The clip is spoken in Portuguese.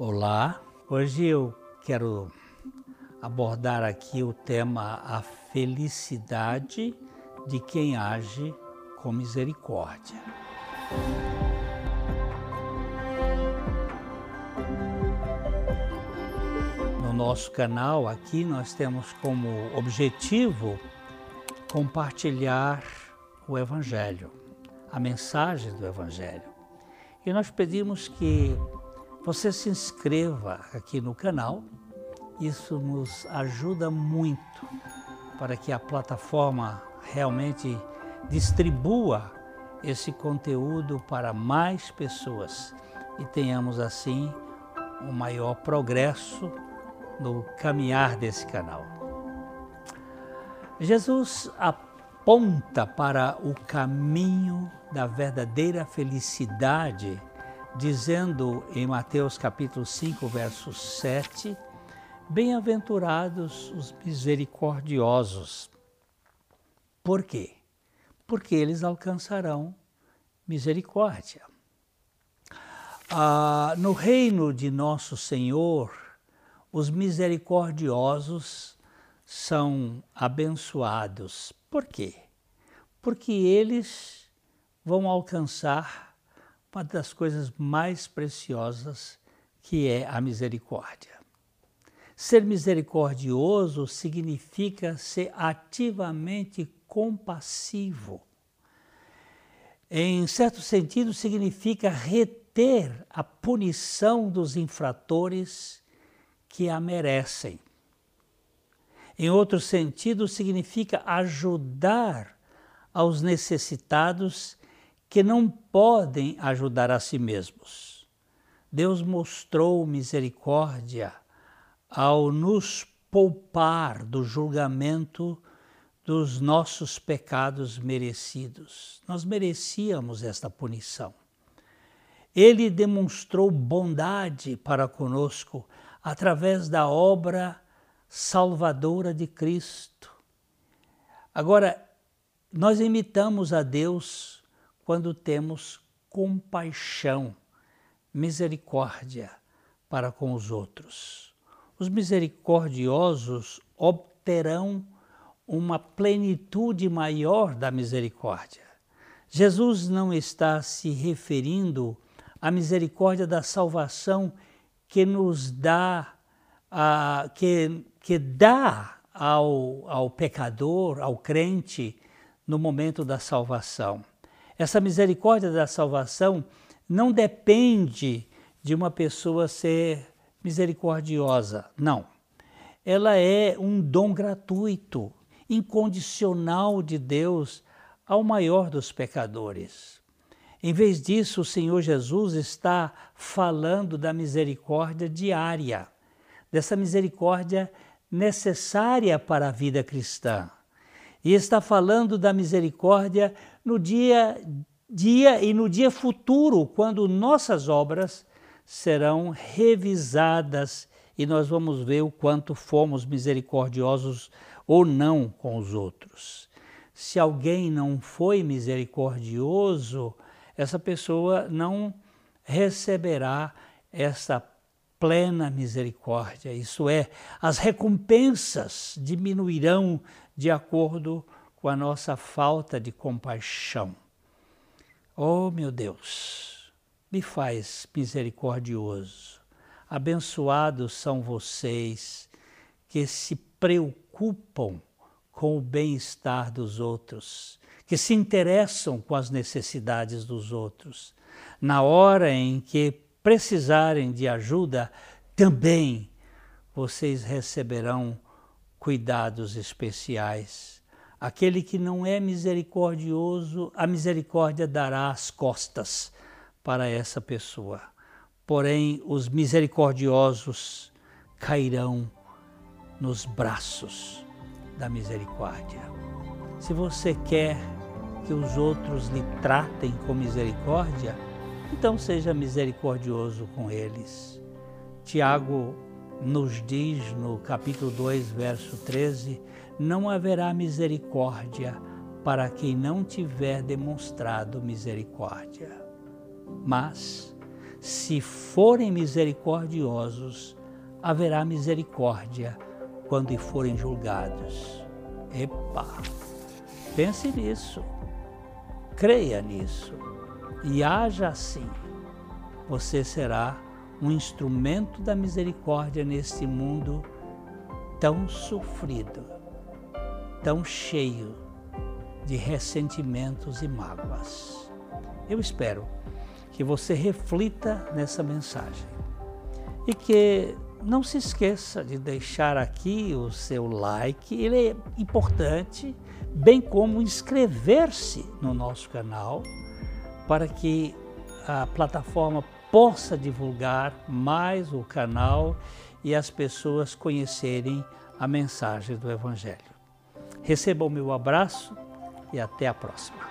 Olá, hoje eu quero abordar aqui o tema a felicidade de quem age com misericórdia. No nosso canal aqui nós temos como objetivo compartilhar o Evangelho, a mensagem do Evangelho. E nós pedimos que você se inscreva aqui no canal. Isso nos ajuda muito para que a plataforma realmente distribua esse conteúdo para mais pessoas e tenhamos assim um maior progresso no caminhar desse canal. Jesus aponta para o caminho da verdadeira felicidade dizendo em Mateus capítulo 5, verso 7, Bem-aventurados os misericordiosos. Por quê? Porque eles alcançarão misericórdia. Ah, no reino de nosso Senhor, os misericordiosos são abençoados. Por quê? Porque eles vão alcançar uma das coisas mais preciosas que é a misericórdia. Ser misericordioso significa ser ativamente compassivo. Em certo sentido, significa reter a punição dos infratores que a merecem. Em outro sentido, significa ajudar aos necessitados que não podem ajudar a si mesmos. Deus mostrou misericórdia ao nos poupar do julgamento dos nossos pecados merecidos. Nós merecíamos esta punição. Ele demonstrou bondade para conosco através da obra salvadora de Cristo. Agora, nós imitamos a Deus quando temos compaixão, misericórdia para com os outros. Os misericordiosos obterão uma plenitude maior da misericórdia. Jesus não está se referindo à misericórdia da salvação que nos dá, a, que, que dá ao, ao pecador, ao crente, no momento da salvação. Essa misericórdia da salvação não depende de uma pessoa ser misericordiosa, não. Ela é um dom gratuito, incondicional de Deus ao maior dos pecadores. Em vez disso, o Senhor Jesus está falando da misericórdia diária, dessa misericórdia necessária para a vida cristã. E está falando da misericórdia no dia, dia e no dia futuro, quando nossas obras serão revisadas e nós vamos ver o quanto fomos misericordiosos ou não com os outros. Se alguém não foi misericordioso, essa pessoa não receberá essa plena misericórdia, isso é, as recompensas diminuirão de acordo com a nossa falta de compaixão. Oh, meu Deus, me faz misericordioso. Abençoados são vocês que se preocupam com o bem-estar dos outros, que se interessam com as necessidades dos outros. Na hora em que precisarem de ajuda, também vocês receberão cuidados especiais. Aquele que não é misericordioso, a misericórdia dará as costas para essa pessoa. Porém, os misericordiosos cairão nos braços da misericórdia. Se você quer que os outros lhe tratem com misericórdia, então seja misericordioso com eles. Tiago nos diz no capítulo 2, verso 13: Não haverá misericórdia para quem não tiver demonstrado misericórdia. Mas, Se forem misericordiosos, haverá misericórdia quando forem julgados. Epa! Pense nisso, creia nisso e haja assim. Você será um instrumento da misericórdia neste mundo tão sofrido, tão cheio de ressentimentos e mágoas. Eu espero que você reflita nessa mensagem e que não se esqueça de deixar aqui o seu like, ele é importante, bem como inscrever-se no nosso canal para que a plataforma possa divulgar mais o canal e as pessoas conhecerem a mensagem do Evangelho. Receba o meu abraço e até a próxima.